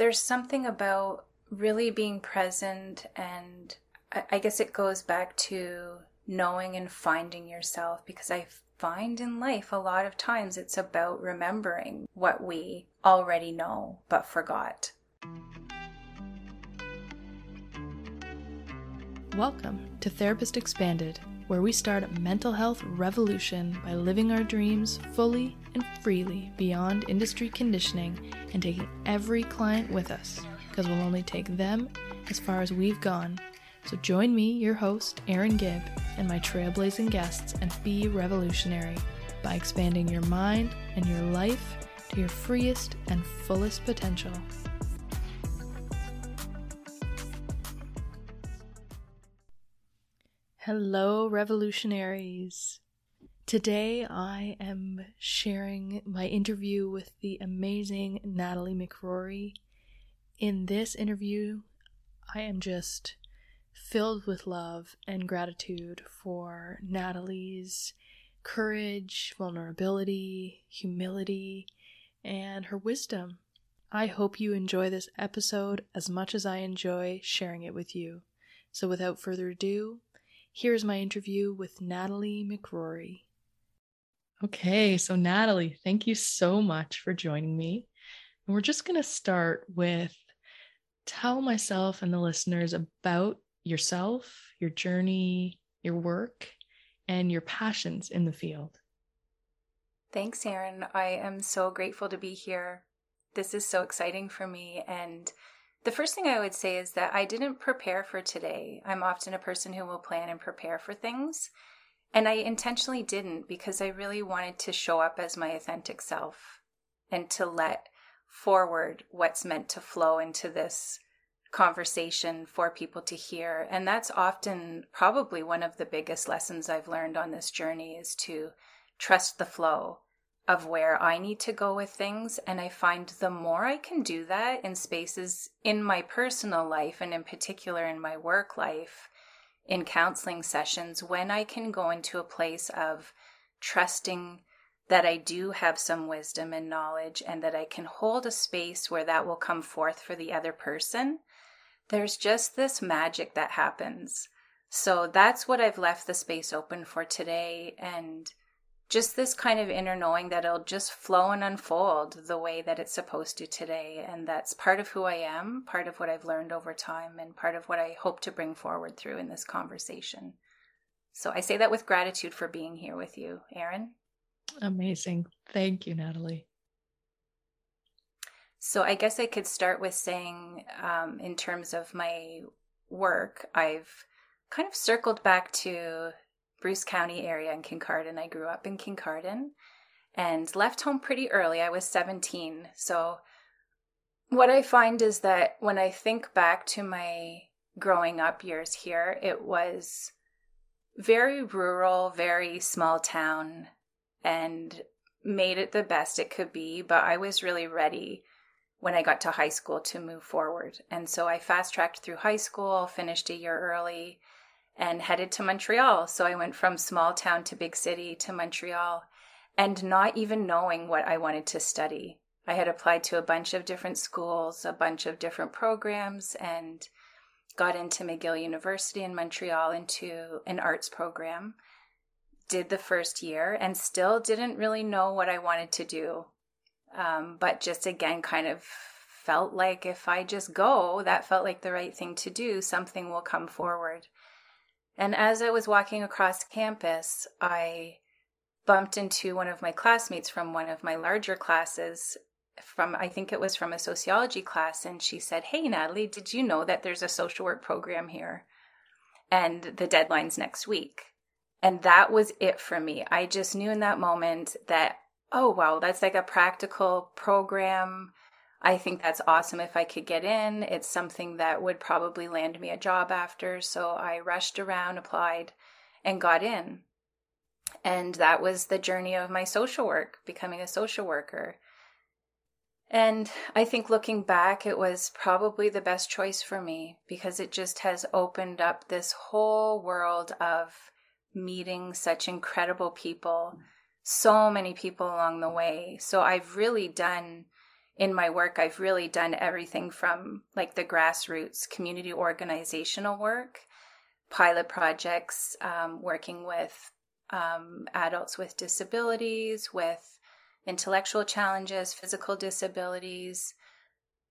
there's something about really being present, and I, guess it goes back to knowing and finding yourself because I find in life a lot of times it's about remembering what we already know but forgot. Welcome to Therapist Expanded, where we start a mental health revolution by living our dreams fully and freely beyond industry conditioning and taking every client with us, because we'll only take them as far as we've gone. So join me, your host, Erin Gibb, and my trailblazing guests and be revolutionary by expanding your mind and your life to your freest and fullest potential. Hello, revolutionaries. Today I am sharing my interview with the amazing Natalie McCrory. In this interview, I am just filled with love and gratitude for Natalie's courage, vulnerability, humility, and her wisdom. I hope you enjoy this episode as much as I enjoy sharing it with you. So, without further ado, here's my interview with Natalie McCrory. Okay, so Natalie, thank you so much for joining me. And we're just going to start with tell myself and the listeners about yourself, your journey, your work, and your passions in the field. Thanks, Erin. I am so grateful to be here. This is so exciting for me. And the first thing I would say is that I didn't prepare for today. I'm often a person who will plan and prepare for things. And I intentionally didn't because I really wanted to show up as my authentic self and to let forward what's meant to flow into this conversation for people to hear. And that's often probably one of the biggest lessons I've learned on this journey is to trust the flow of where I need to go with things. And I find the more I can do that in spaces in my personal life and in particular in my work life, in counseling sessions, when I can go into a place of trusting that I do have some wisdom and knowledge and that I can hold a space where that will come forth for the other person there's just this magic that happens. So that's what I've left the space open for today. And just this kind of inner knowing that it'll just flow and unfold the way that it's supposed to today. And that's part of who I am, part of what I've learned over time, and part of what I hope to bring forward through in this conversation. So I say that with gratitude for being here with you, Erin. Amazing. Thank you, Natalie. So I guess I could start with saying, um, in terms of my work, I've kind of circled back to Bruce County area in Kincardine. I grew up in Kincardine and left home pretty early. I was 17. So what I find is that when I think back to my growing up years here, it was very rural, very small town, and made it the best it could be. But I was really ready when I got to high school to move forward. And so I fast tracked through high school, finished a year early, and headed to Montreal. So I went from small town to big city to Montreal and not even knowing what I wanted to study. I had applied to a bunch of different schools, a bunch of different programs, and got into McGill University in Montreal into an arts program. Did the first year and still didn't really know what I wanted to do. Um, but just again, kind of felt like if I just go, that felt like the right thing to do, something will come forward. And as I was walking across campus, I bumped into one of my classmates from one of my larger classes from I think it was from a sociology class and she said, "Hey Natalie, did you know that there's a social work program here and the deadline's next week?" And that was it for me. I just knew in that moment that oh, wow, that's like a practical program. I think that's awesome if I could get in. It's something that would probably land me a job after. So I rushed around, applied, and got in. And that was the journey of my social work, becoming a social worker. And I think looking back, it was probably the best choice for me because it just has opened up this whole world of meeting such incredible people so many people along the way. So I've really done in my work, I've really done everything from like the grassroots community organizational work, pilot projects, um, working with um, adults with disabilities, with intellectual challenges, physical disabilities,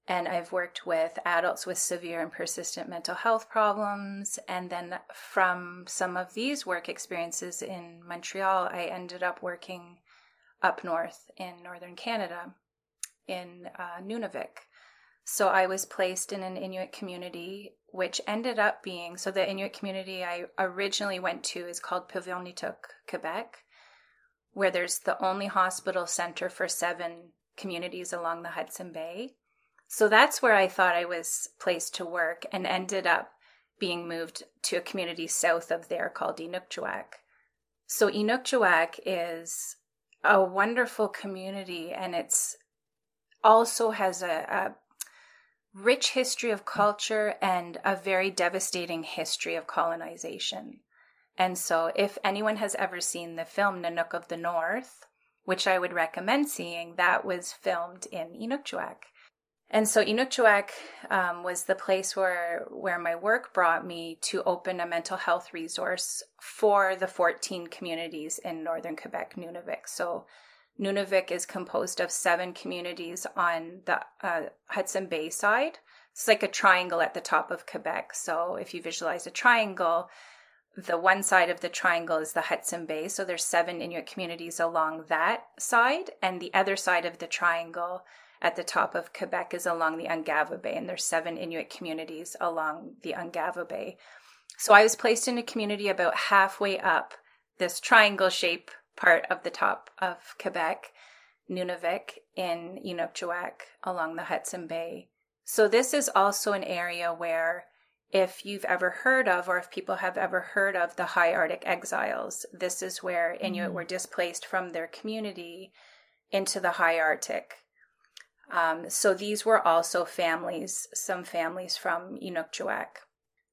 and I've worked with adults with severe and persistent mental health problems. And then from some of these work experiences in Montreal, I ended up working up north in northern Canada in uh, Nunavik. So I was placed in an Inuit community, which ended up being so the Inuit community I originally went to is called Puvirnituq, Quebec, where there's the only hospital center for seven communities along the Hudson Bay. So that's where I thought I was placed to work and ended up being moved to a community south of there called Inukjuak. So Inukjuak is a wonderful community and it's also has a, a rich history of culture and a very devastating history of colonization. And so, if anyone has ever seen the film Nanook of the North, which I would recommend seeing, that was filmed in Inukjuak. And so Inukjuak um, was the place where where my work brought me to open a mental health resource for the 14 communities in northern Quebec, Nunavik. So Nunavik is composed of seven communities on the uh, Hudson Bay side. It's like a triangle at the top of Quebec. So if you visualize a triangle, the one side of the triangle is the Hudson Bay. So there's seven Inuit communities along that side, and the other side of the triangle at the top of Quebec is along the Ungava Bay, and there's seven Inuit communities along the Ungava Bay. So I was placed in a community about halfway up this triangle shape part of the top of Quebec, Nunavik, in Inukjuak along the Hudson Bay. So this is also an area where if you've ever heard of, or if people have ever heard of the High Arctic exiles, this is where Inuit mm. were displaced from their community into the High Arctic. Um, so these were also families, some families from Inukjuak.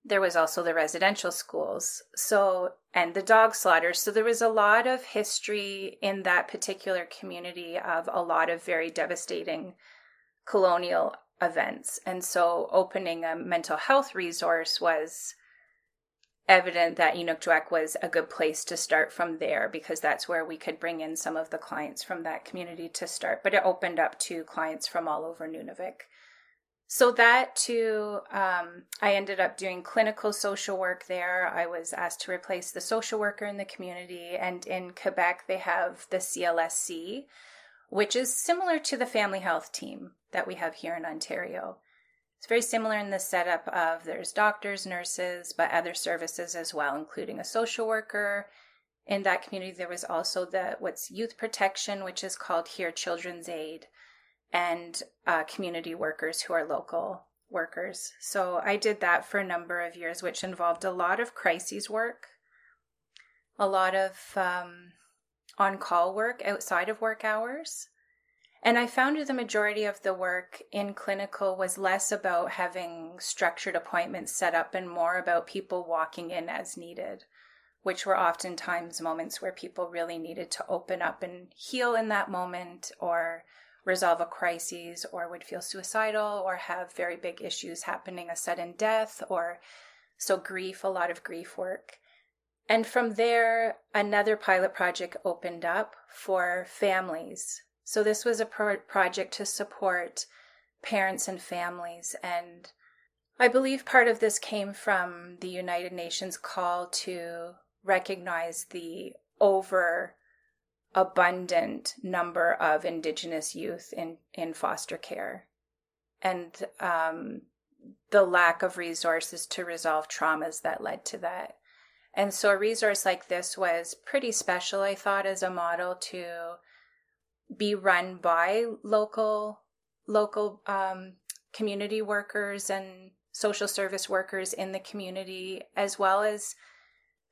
There was also the residential schools, so and the dog slaughters. So there was a lot of history in that particular community of a lot of very devastating colonial events. And so opening a mental health resource was evident that Inukjuak was a good place to start from there because that's where we could bring in some of the clients from that community to start. But it opened up to clients from all over Nunavik. So that too, um, I ended up doing clinical social work there. I was asked to replace the social worker in the community, and in Quebec they have the CLSC, which is similar to the family health team that we have here in Ontario. It's very similar in the setup of there's doctors, nurses, but other services as well, including a social worker. In that community, there was also the what's youth protection, which is called here Children's Aid, and uh, community workers who are local workers. So I did that for a number of years, which involved a lot of crises work, a lot of um, on call work outside of work hours. And I found the majority of the work in clinical was less about having structured appointments set up and more about people walking in as needed, which were oftentimes moments where people really needed to open up and heal in that moment or resolve a crisis or would feel suicidal or have very big issues happening, a sudden death or so grief, a lot of grief work. And from there, another pilot project opened up for families so this was a pro- project to support parents and families. And I believe part of this came from the United Nations call to recognize the over abundant number of Indigenous youth in, in foster care and um, the lack of resources to resolve traumas that led to that. And so a resource like this was pretty special, I thought, as a model to be run by local local um, community workers and social service workers in the community as well as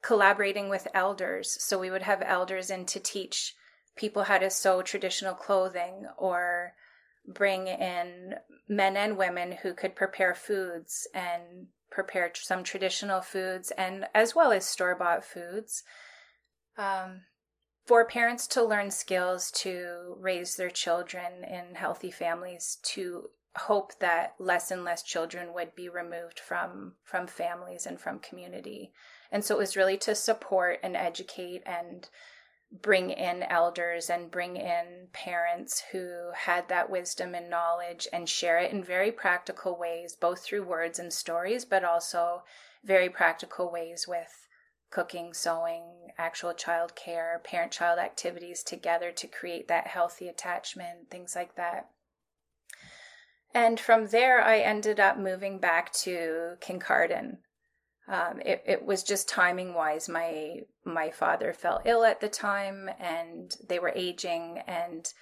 collaborating with elders. So we would have elders in to teach people how to sew traditional clothing or bring in men and women who could prepare foods and prepare some traditional foods and as well as store bought foods um, for parents to learn skills to raise their children in healthy families to hope that less and less children would be removed from from families and from community and so it was really to support and educate and bring in elders and bring in parents who had that wisdom and knowledge and share it in very practical ways both through words and stories but also very practical ways with cooking sewing actual child care parent child activities together to create that healthy attachment things like that. And from there i ended up moving back to kincardine um, it, it was just timing wise my my father fell ill at the time and they were aging and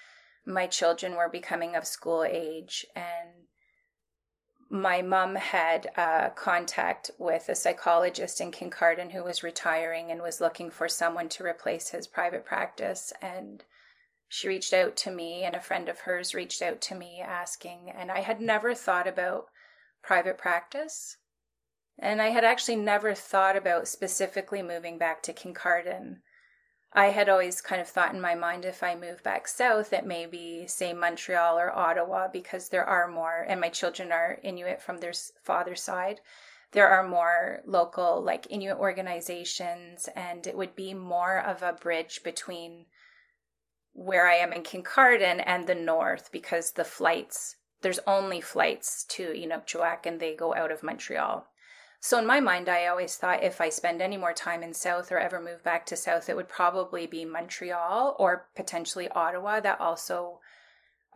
my children were becoming of school age and my mom had uh, contact with a psychologist in kincardine who was retiring and was looking for someone to replace his private practice. And she reached out to me and a friend of hers reached out to me asking and i had never thought about private practice and I had actually never thought about specifically moving back to Kincardine. I had always kind of thought in my mind if I move back south, it may be, say, Montreal or Ottawa, because there are more, and my children are Inuit from their father's side. There are more local, like Inuit organizations, and it would be more of a bridge between where I am in Kincardine and the north because the flights, there's only flights to Inukjuak and they go out of Montreal. So in my mind, I always thought if I spend any more time in South or ever move back to South, it would probably be Montreal or potentially Ottawa. That also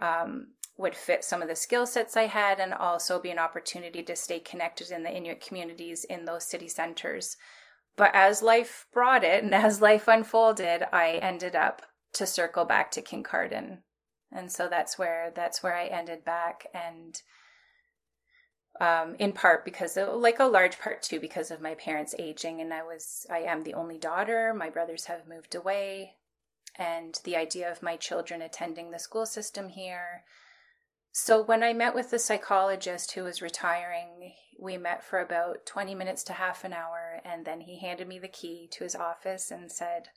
um, would fit some of the skill sets I had and also be an opportunity to stay connected in the Inuit communities in those city centers. But as life brought it and as life unfolded, I ended up to circle back to Kincardine. And so that's where that's where I ended back and um, in part because of, like a large part too because of my parents aging and i was i am the only daughter. My brothers have moved away. And the idea of my children attending the school system here. So when i met with the psychologist who was retiring we met for about 20 minutes to half an hour and then he handed me the key to his office and said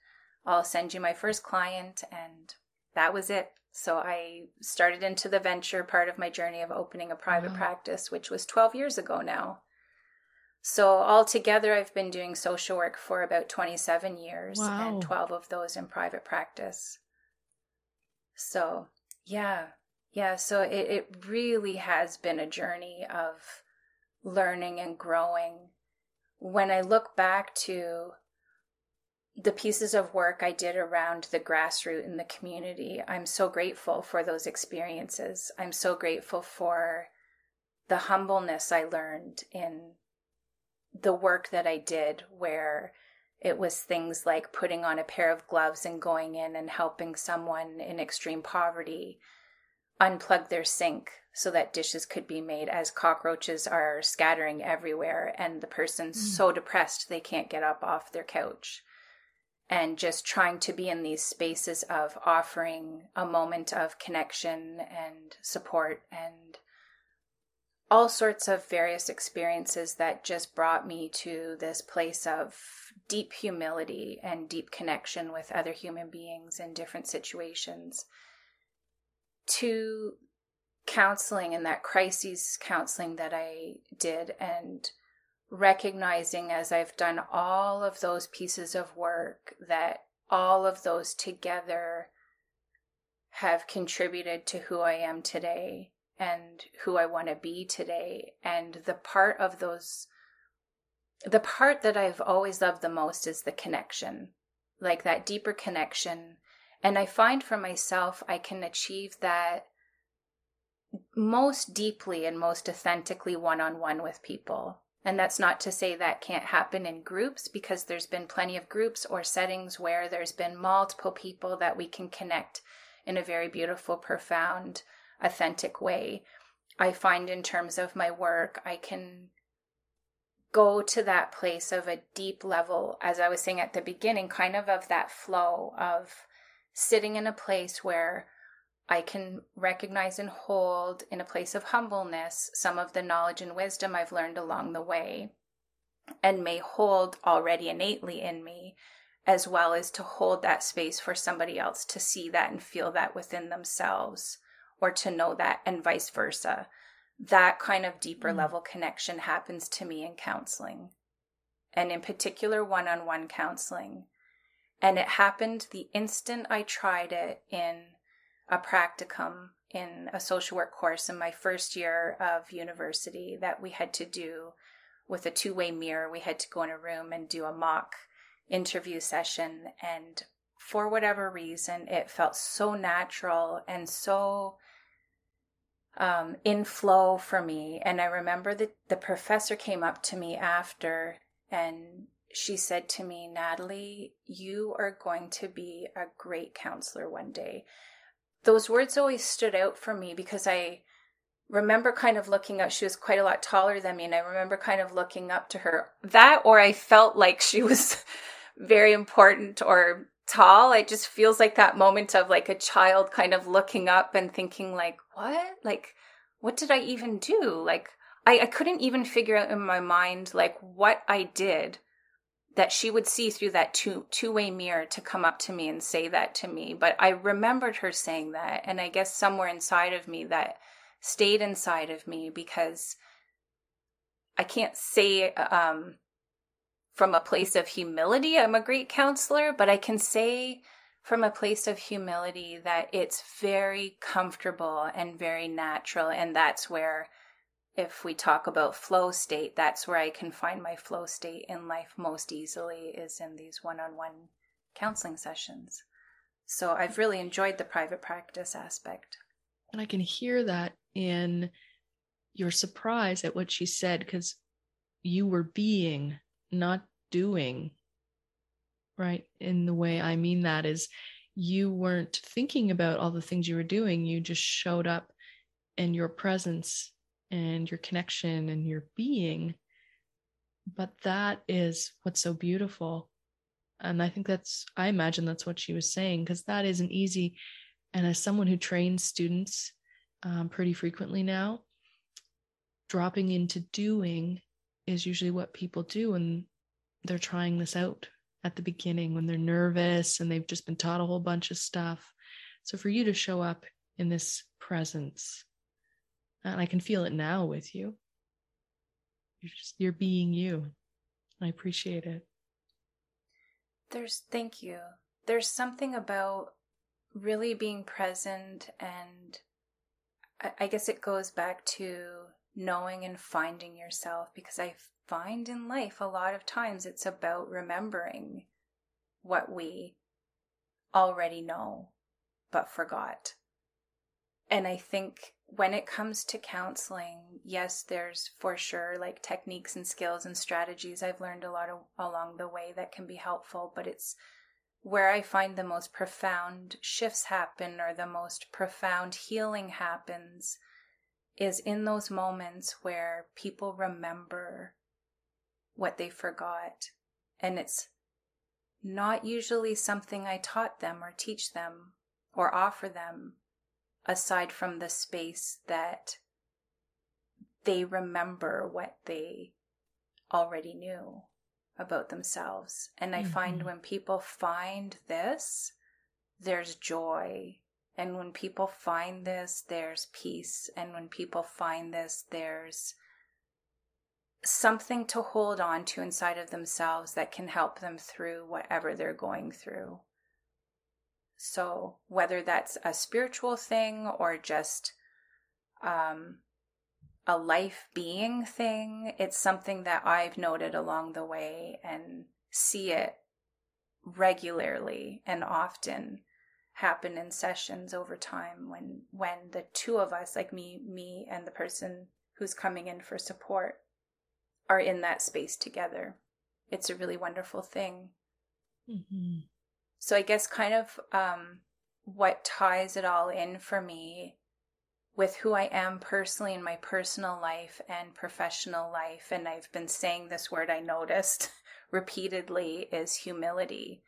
i'll send you my first client and that was it so I started into the venture part of my journey of opening a private wow. practice, which was 12 years ago now. So altogether, I've been doing social work for about 27 years, wow. and 12 of those in private practice. So yeah, yeah. So it, it really has been a journey of learning and growing. When I look back to the pieces of work I did around the grassroots in the community, I'm so grateful for those experiences. I'm so grateful for the humbleness I learned in the work that I did, where it was things like putting on a pair of gloves and going in and helping someone in extreme poverty unplug their sink so that dishes could be made as cockroaches are scattering everywhere and the person's mm. so depressed they can't get up off their couch and just trying to be in these spaces of offering a moment of connection and support and all sorts of various experiences that just brought me to this place of deep humility and deep connection with other human beings in different situations. To counseling and that crises counseling that I did and recognizing as I've done all of those pieces of work that all of those together have contributed to who I am today and who I want to be today. And the part of those, the part that I've always loved the most is the connection, like that deeper connection. And I find for myself, I can achieve that most deeply and most authentically one on one with people. And that's not to say that can't happen in groups because there's been plenty of groups or settings where there's been multiple people that we can connect in a very beautiful, profound, authentic way. I find in terms of my work, I can go to that place of a deep level, as I was saying at the beginning, kind of of that flow of sitting in a place where I can recognize and hold in a place of humbleness some of the knowledge and wisdom I've learned along the way and may hold already innately in me as well as to hold that space for somebody else to see that and feel that within themselves or to know that and vice versa that kind of deeper mm. level connection happens to me in counseling and in particular one-on-one counseling and it happened the instant i tried it in a practicum in a social work course in my first year of university that we had to do with a two-way mirror. We had to go in a room and do a mock interview session and for whatever reason it felt so natural and so um, in flow for me. And i remember that the professor came up to me after and she said to me natalie you are going to be a great counselor one day those words always stood out for me because i remember kind of looking up she was quite a lot taller than me and i remember kind of looking up to her. That or i felt like she was very important or tall. It just feels like that moment of like a child kind of looking up and thinking like what? Like what did i even do? Like I, I couldn't even figure out in my mind like what i did that she would see through that two two-way mirror to come up to me and say that to me but i remembered her saying that and i guess somewhere inside of me that stayed inside of me because i can't say um from a place of humility, I'm a great counselor, but I can say from a place of humility that it's very comfortable and very natural. And that's where, if we talk about flow state, that's where I can find my flow state in life most easily is in these one on one counseling sessions. So I've really enjoyed the private practice aspect. And I can hear that in your surprise at what she said because you were being not doing right in the way i mean that is you weren't thinking about all the things you were doing you just showed up and your presence and your connection and your being. But that is what's so beautiful. And i think that's i imagine that's what she was saying because that isn't easy. And as someone who trains students um, pretty frequently now dropping into doing is usually what people do and they're trying this out at the beginning when they're nervous and they've just been taught a whole bunch of stuff. So for you to show up in this presence, and I can feel it now with you. You're just you're being you. I appreciate it. There's thank you. There's something about really being present and I, I guess it goes back to knowing and finding yourself because I find in life a lot of times it's about remembering what we already know but forgot. And I think when it comes to counseling, yes, there's for sure like techniques and skills and strategies I've learned a lot of, along the way that can be helpful, but it's where I find the most profound shifts happen or the most profound healing happens is in those moments where people remember what they forgot. And it's not usually something I taught them or teach them or offer them aside from the space that they remember what they already knew about themselves. And I mm-hmm. find when people find this, there's joy. And when people find this, there's peace. And when people find this, there's something to hold on to inside of themselves that can help them through whatever they're going through. So, whether that's a spiritual thing or just um, a life being thing, it's something that I've noted along the way and see it regularly and often happen in sessions over time when when the two of us like me me and the person who's coming in for support are in that space together. It's a really wonderful thing. Mm-hmm. So, I guess kind of um, what ties it all in for me with who I am personally in my personal life and professional life, and I've been saying this word I noticed repeatedly, is humility.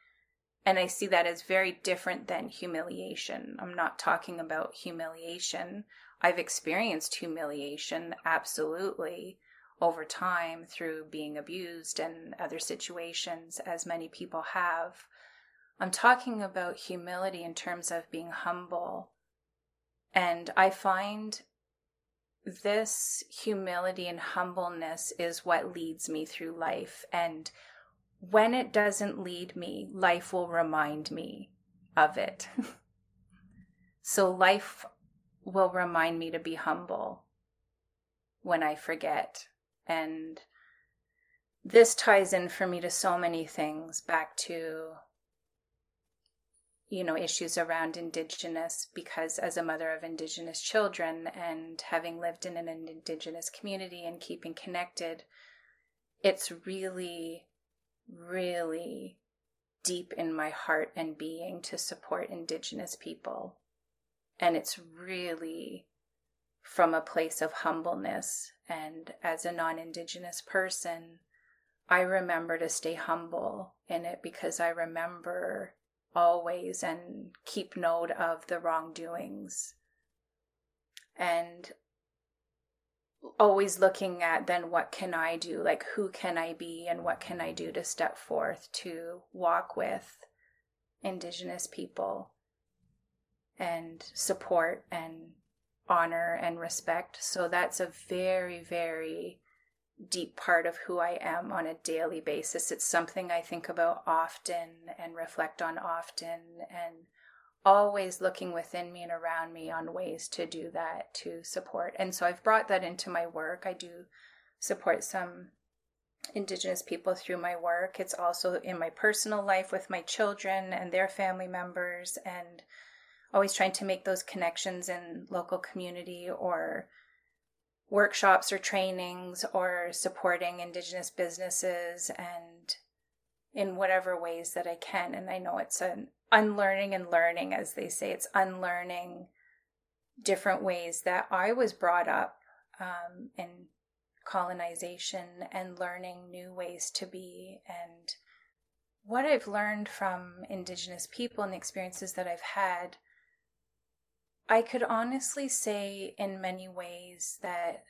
And I see that as very different than humiliation. I'm not talking about humiliation. I've experienced humiliation, absolutely over time through being abused and other situations, as many people have. I'm talking about humility in terms of being humble. And I find this humility and humbleness is what leads me through life. And when it doesn't lead me, life will remind me of it. so life will remind me to be humble when I forget. And this ties in for me to so many things back to you know issues around indigenous because as a mother of indigenous children and having lived in an indigenous community and keeping connected it's really really deep in my heart and being to support indigenous people. And it's really from a place of humbleness. And as a non-indigenous person i remember to stay humble in it because i remember always and keep note of the wrongdoings. And always looking at then what can I do? Like, who can I be and what can I do to step forth to walk with Indigenous people and support and honor and respect. So that's a very, very deep part of who I am on a daily basis. It's something I think about often and reflect on often, and always looking within me and around me on ways to do that to support. And so I've brought that into my work. I do support some Indigenous people through my work. It's also in my personal life with my children and their family members, and always trying to make those connections in local community or workshops or trainings or supporting Indigenous businesses and in whatever ways that I can. And I know it's an unlearning and learning, as they say, it's unlearning different ways that I was brought up um, in colonization and learning new ways to be. And what I've learned from Indigenous people and the experiences that I've had I could honestly say in many ways that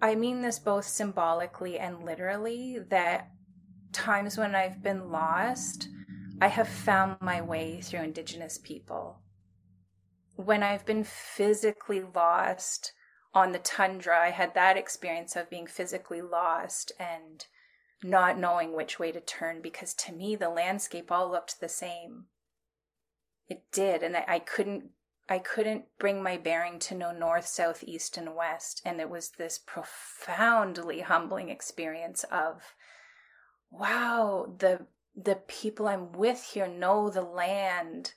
I mean this both symbolically and literally that times when I've been lost, I have found my way through Indigenous people. When I've been physically lost on the tundra, I had that experience of being physically lost and not knowing which way to turn because to me the landscape all looked the same. It did, and I couldn't I couldn't bring my bearing to know north, south, east, and west. And it was this profoundly humbling experience of, wow, the the people I'm with here know the land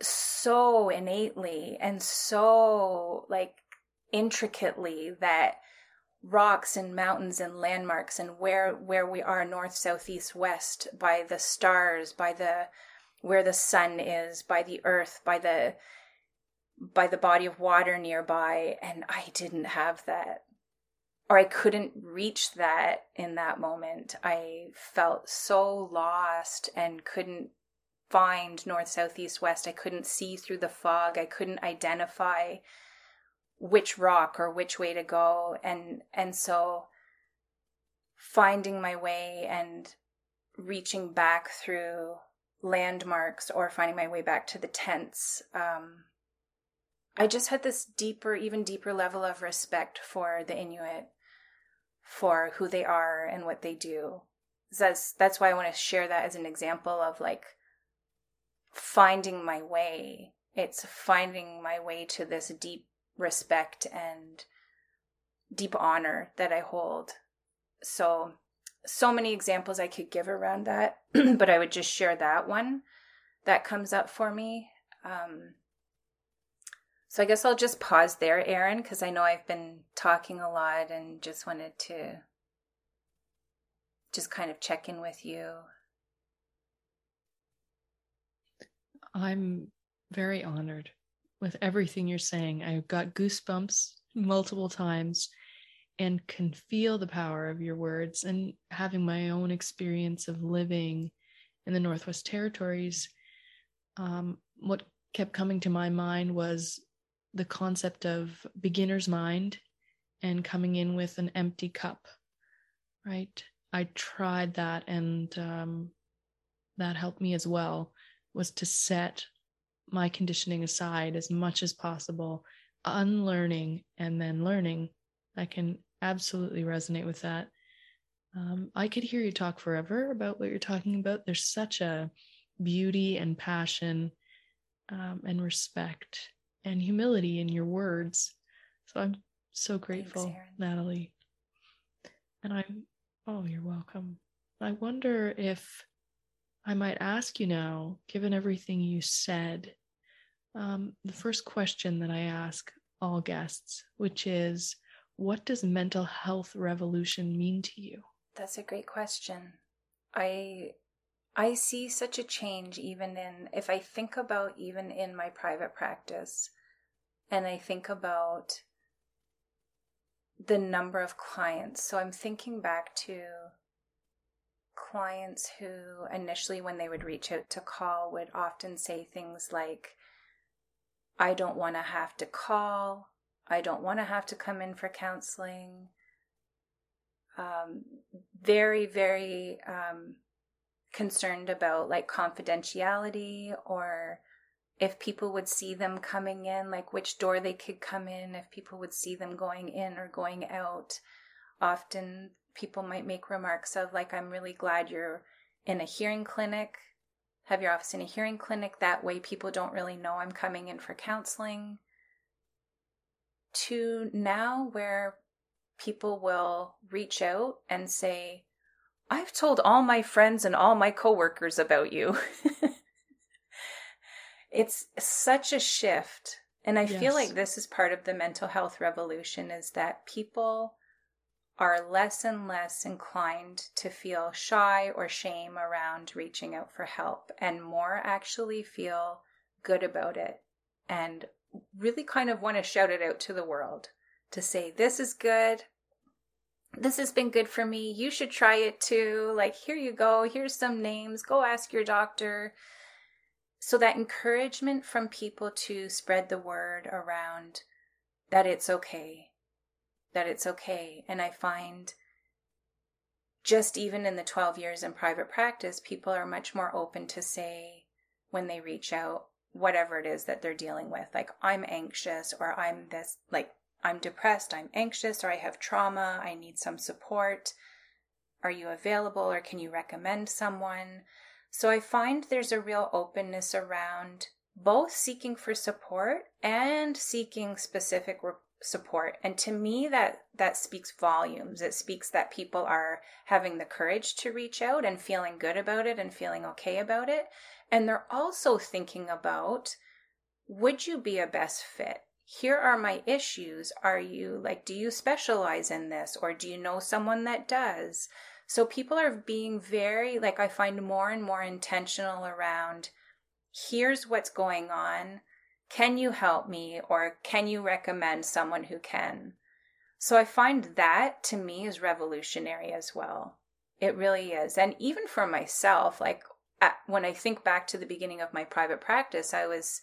so innately and so like intricately that rocks and mountains and landmarks and where where we are north south east west by the stars by the where the sun is, by the earth, by the by the body of water nearby and I didn't have that or I couldn't reach that in that moment. I felt so lost and couldn't find north, south, east, west. I couldn't see through the fog. I couldn't identify which rock or which way to go. And and so finding my way and reaching back through landmarks or finding my way back to the tents. Um, I just had this deeper, even deeper level of respect for the Inuit, for who they are and what they do. That's that's why I want to share that as an example of like finding my way. It's finding my way to this deep respect and deep honor that I hold. So so many examples I could give around that, but I would just share that one that comes up for me. Um, so I guess I'll just pause there, Erin, because I know I've been talking a lot and just wanted to just kind of check in with you. I'm very honored with everything you're saying. I got goosebumps multiple times and can feel the power of your words and having my own experience of living in the Northwest Territories, um, what kept coming to my mind was the concept of beginner's mind and coming in with an empty cup, right? I tried that and um, that helped me as well was to set my conditioning aside as much as possible, unlearning and then learning. I can absolutely resonate with that. Um, I could hear you talk forever about what you're talking about. There's such a beauty and passion um, and respect and humility in your words. So I'm so grateful, Thanks, Natalie. And I'm, oh, you're welcome. I wonder if I might ask you now, given everything you said, um, the first question that I ask all guests, which is, what does mental health revolution mean to you? That's a great question. I I see such a change even in if I think about even in my private practice and I think about the number of clients. So I'm thinking back to clients who initially, when they would reach out to call, would often say things like, I don't want to have to call. I don't want to have to come in for counseling. Um, very, very um, concerned about like confidentiality or if people would see them coming in, like which door they could come in, if people would see them going in or going out. Often people might make remarks of like i'm really glad you're in a hearing clinic have your office in a hearing clinic that way people don't really know i'm coming in for counseling to now where people will reach out and say i've told all my friends and all my coworkers about you it's such a shift and i yes. feel like this is part of the mental health revolution is that people are less and less inclined to feel shy or shame around reaching out for help and more actually feel good about it and really kind of want to shout it out to the world to say, This is good. This has been good for me. You should try it too. Like, here you go. Here's some names. Go ask your doctor. So, that encouragement from people to spread the word around that it's okay, that it's okay. And I find just even in the 12 years in private practice, people are much more open to say when they reach out, whatever it is that they're dealing with. Like, I'm anxious, or I'm this, like, I'm depressed, I'm anxious, or I have trauma, I need some support. Are you available, or can you recommend someone? So I find there's a real openness around both seeking for support and seeking specific support and to me that that speaks volumes it speaks that people are having the courage to reach out and feeling good about it and feeling okay about it and they're also thinking about would you be a best fit here are my issues are you like do you specialize in this or do you know someone that does so people are being very like i find more and more intentional around here's what's going on can you help me or can you recommend someone who can? So I find that to me is revolutionary as well. It really is. And even for myself, like at, when I think back to the beginning of my private practice, I was,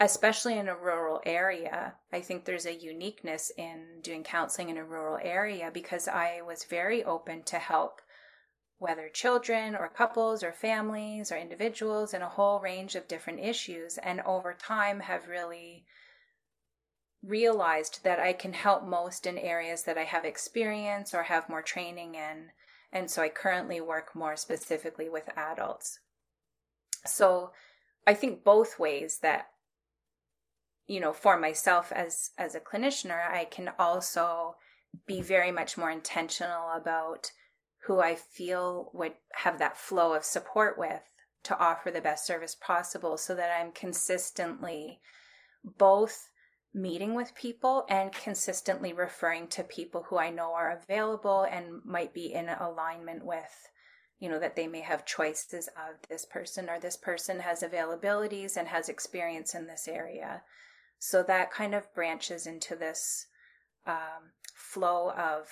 especially in a rural area, I think there's a uniqueness in doing counseling in a rural area because I was very open to help whether children or couples or families or individuals in a whole range of different issues and over time have really realized that I can help most in areas that I have experience or have more training in and so I currently work more specifically with adults. So I think both ways that you know for myself as as a clinician I can also be very much more intentional about who I feel would have that flow of support with to offer the best service possible so that I'm consistently both meeting with people and consistently referring to people who I know are available and might be in alignment with you know that they may have choices of this person or this person has availabilities and has experience in this area. So that kind of branches into this um, flow of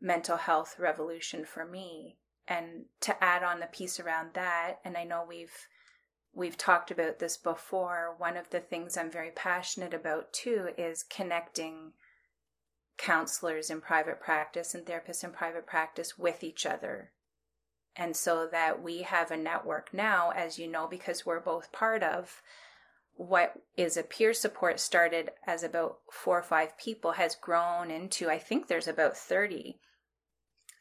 mental health revolution for me. And to add on the piece around that and i know we've we've talked about this before one of the things i'm very passionate about too is connecting counselors in private practice and therapists in private practice with each other. And so that we have a network now, as you know, because we're both part of what is a peer support started as about four or five people has grown into, I think there's about 30.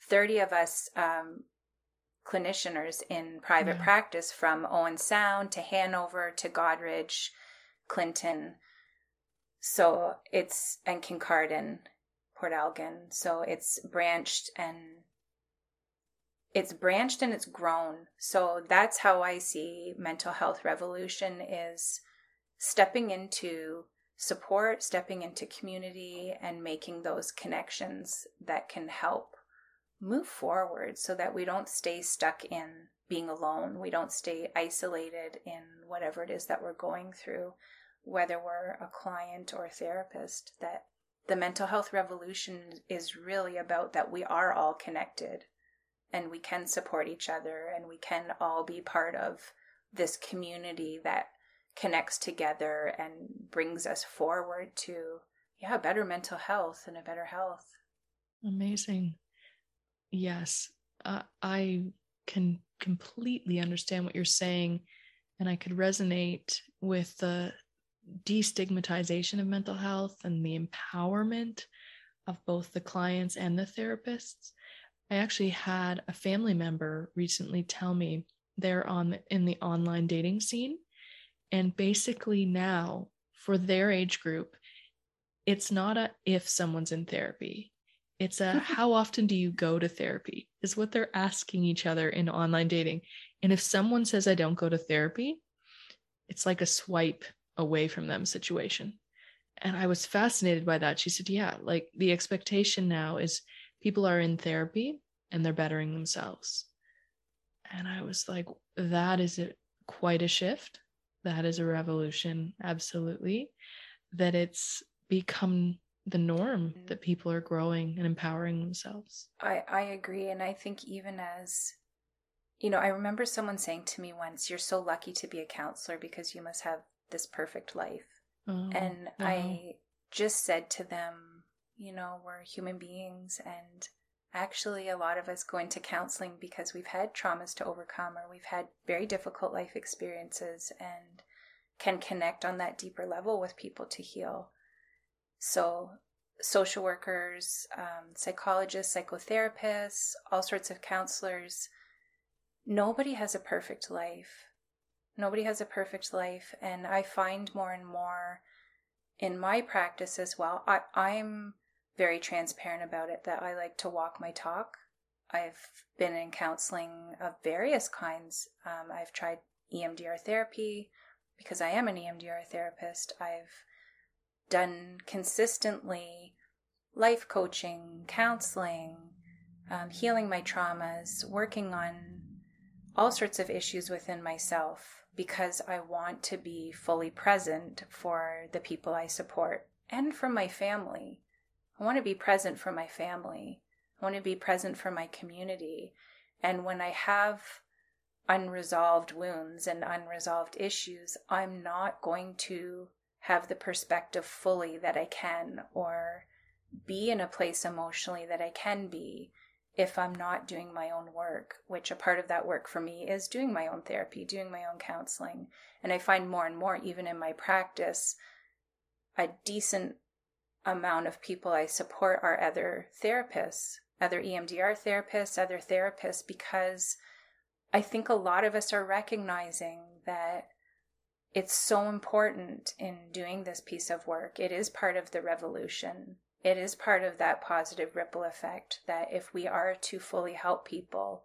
30 of us um, clinicians in private yeah. practice from Owen Sound to Hanover to Goderich, Clinton. So it's, and Kincardine, Port Elgin. So it's branched and it's branched and it's grown. So that's how I see mental health revolution is stepping into support, stepping into community and making those connections that can help move forward so that we don't stay stuck in being alone. We don't stay isolated in whatever it is that we're going through, whether we're a client or a therapist. That the mental health revolution is really about that we are all connected and we can support each other and we can all be part of this community that connects together and brings us forward to yeah better mental health and a better health amazing yes uh, i can completely understand what you're saying and i could resonate with the destigmatization of mental health and the empowerment of both the clients and the therapists. I actually had a family member recently tell me they're on in the online dating scene and basically now for their age group it's not a if someone's in therapy it's a how often do you go to therapy? is what they're asking each other in online dating. And if someone says i don't go to therapy it's like a swipe away from them situation. And i was fascinated by that. She said yeah like the expectation now is people are in therapy and they're bettering themselves. And i was like that is a, quite a shift. That is a revolution absolutely. That it's become the norm mm-hmm. that people are growing and empowering themselves i i agree and i think even as you know i remember someone saying to me once you're so lucky to be a counselor because you must have this perfect life oh, and i just said to them you know we're human beings and actually a lot of us go into counseling because we've had traumas to overcome or we've had very difficult life experiences and can connect on that deeper level with people to heal. So, social workers, um, psychologists, psychotherapists, all sorts of counselors, nobody has a perfect life. Nobody has a perfect life. And I find more and more in my practice as well, I, I'm very transparent about it that I like to walk my talk. I've been in counseling of various kinds. Um, I've tried EMDR therapy because I am an EMDR therapist. I've done consistently life coaching, counseling, um, healing my traumas, working on all sorts of issues within myself because I want to be fully present for the people I support and for my family. I want to be present for my family. I want to be present for my community. And when I have unresolved wounds and unresolved issues, I'm not going to have the perspective fully that I can or be in a place emotionally that I can be if I'm not doing my own work, which a part of that work for me is doing my own therapy, doing my own counseling. And I find more and more, even in my practice, a decent amount of people I support are other therapists, other EMDR therapists, other therapists, because I think a lot of us are recognizing that it's so important in doing this piece of work. It is part of the revolution. It is part of that positive ripple effect that if we are to fully help people,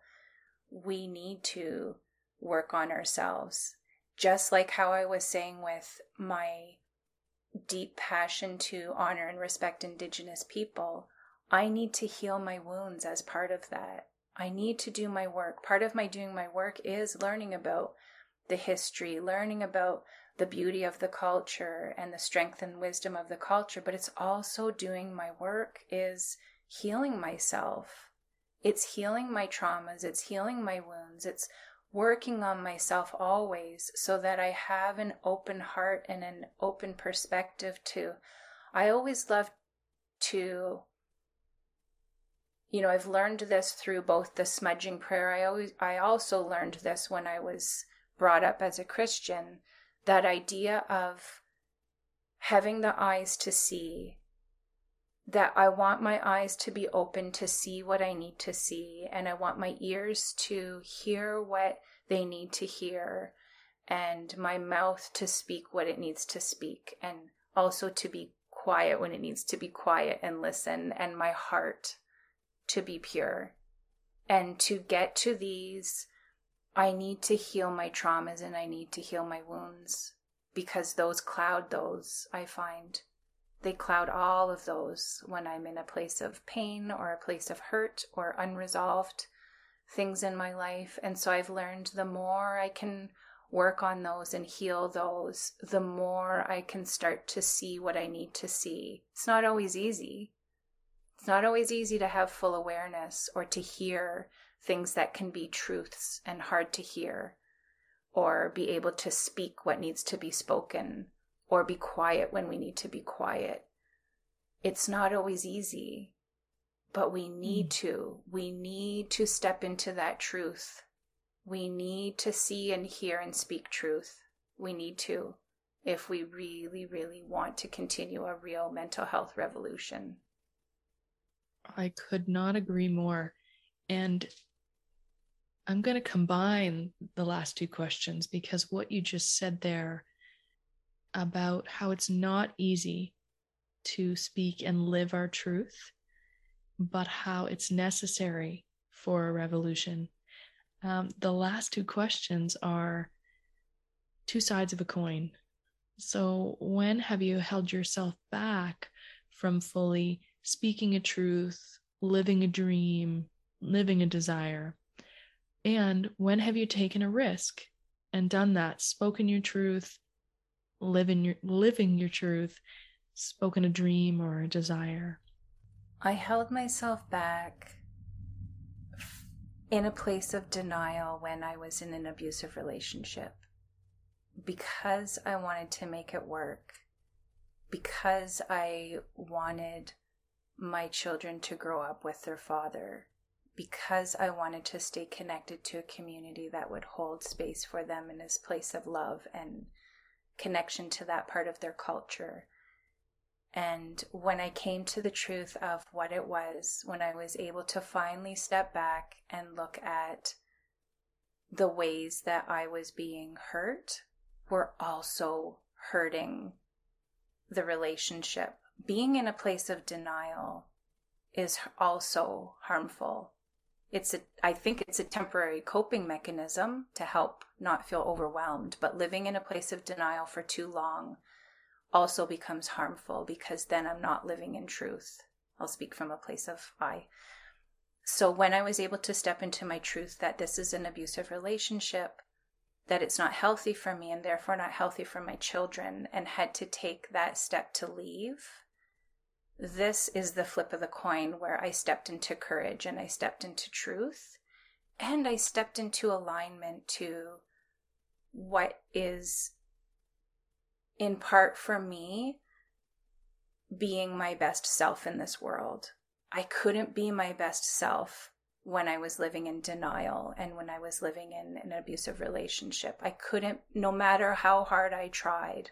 we need to work on ourselves. Just like how I was saying with my deep passion to honor and respect Indigenous people, I need to heal my wounds as part of that. I need to do my work. Part of my doing my work is learning about the history, learning about the beauty of the culture and the strength and wisdom of the culture, but it's also doing my work is healing myself. It's healing my traumas, it's healing my wounds, it's working on myself always so that I have an open heart and an open perspective to. I always love to you know, I've learned this through both the smudging prayer. I always I also learned this when I was brought up as a Christian, that idea of having the eyes to see that I want my eyes to be open to see what I need to see, and I want my ears to hear what they need to hear, and my mouth to speak what it needs to speak, and also to be quiet when it needs to be quiet and listen, and my heart to be pure. And to get to these, I need to heal my traumas and I need to heal my wounds because those cloud those, I find. They cloud all of those when I'm in a place of pain or a place of hurt or unresolved things in my life. And so I've learned the more I can work on those and heal those, the more I can start to see what I need to see. It's not always easy. It's not always easy to have full awareness or to hear things that can be truths and hard to hear, or be able to speak what needs to be spoken, or be quiet when we need to be quiet. It's not always easy, but we need mm. to. We need to step into that truth. We need to see and hear and speak truth. We need to if we really, really want to continue a real mental health revolution. I could not agree more. And I'm going to combine the last two questions because what you just said there about how it's not easy to speak and live our truth, but how it's necessary for a revolution. Um, the last two questions are two sides of a coin. So, when have you held yourself back from fully speaking a truth, living a dream, living a desire? And when have you taken a risk and done that, spoken your truth, living your living your truth, spoken a dream or a desire? I held myself back in a place of denial when I was in an abusive relationship because I wanted to make it work, because I wanted my children to grow up with their father because I wanted to stay connected to a community that would hold space for them in this place of love and connection to that part of their culture. And when I came to the truth of what it was, when I was able to finally step back and look at the ways that I was being hurt, were also hurting the relationship being in a place of denial is also harmful. It's a, I think it's a temporary coping mechanism to help not feel overwhelmed, but living in a place of denial for too long also becomes harmful because then I'm not living in truth. I'll speak from a place of I. So when I was able to step into my truth that this is an abusive relationship, that it's not healthy for me and therefore not healthy for my children, and had to take that step to leave, this is the flip of the coin where I stepped into courage and I stepped into truth and I stepped into alignment to what is in part for me being my best self in this world. I couldn't be my best self when I was living in denial and when I was living in an abusive relationship. I couldn't, no matter how hard I tried,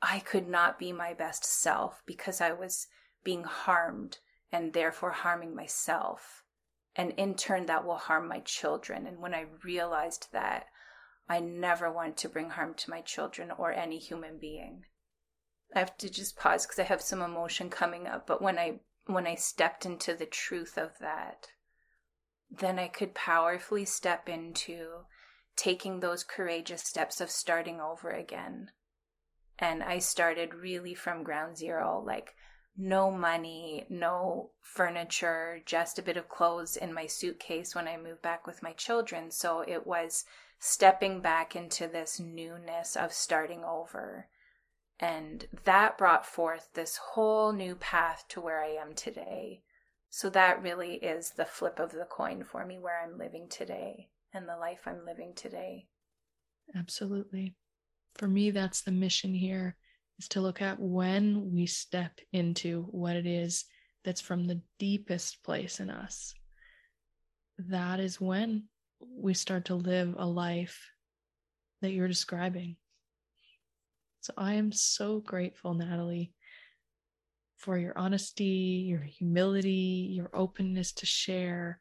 I could not be my best self because I was being harmed and therefore harming myself. And in turn, that will harm my children. And when I realized that, I never wanted to bring harm to my children or any human being. I have to just pause because I have some emotion coming up. But when I when I stepped into the truth of that, then I could powerfully step into taking those courageous steps of starting over again. And I started really from ground zero, like no money, no furniture, just a bit of clothes in my suitcase when I moved back with my children. So it was stepping back into this newness of starting over. And that brought forth this whole new path to where I am today. So that really is the flip of the coin for me where I'm living today and the life I'm living today. Absolutely. For me, that's the mission here is to look at when we step into what it is that's from the deepest place in us, that is when we start to live a life that you're describing. So I am so grateful, Natalie, for your honesty, your humility, your openness to share,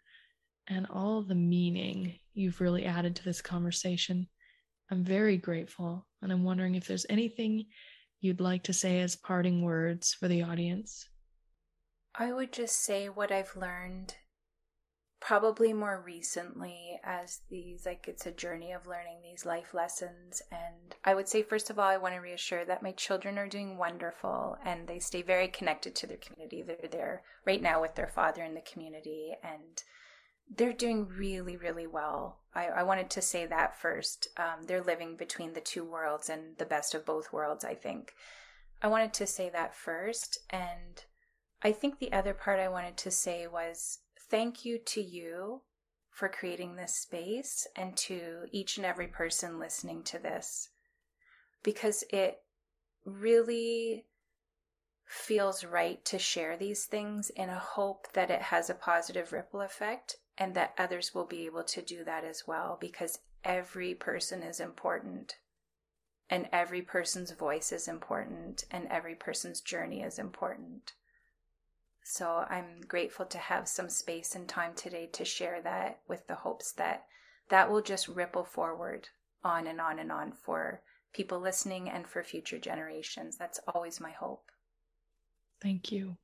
and all the meaning you've really added to this conversation. I'm very grateful, and I'm wondering if there's anything you'd like to say as parting words for the audience. I would just say what I've learned probably more recently as these like it's a journey of learning these life lessons. And i would say first of all i want to reassure that my children are doing wonderful and they stay very connected to their community. They're there right now with their father in the community. And they're doing really really well. I, I wanted to say that first. Um, they're living between the two worlds and the best of both worlds i think. I wanted to say that first and i think the other part i wanted to say was thank you to you for creating this space and to each and every person listening to this because it really feels right to share these things in a hope that it has a positive ripple effect and that others will be able to do that as well because every person is important and every person's voice is important and every person's journey is important. So I'm grateful to have some space and time today to share that with the hopes that that will just ripple forward on and on and on for people listening and for future generations. That's always my hope. Thank you.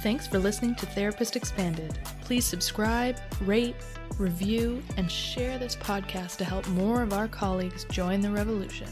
Thanks for listening to Therapist Expanded. Please subscribe, rate, review, and share this podcast to help more of our colleagues join the revolution.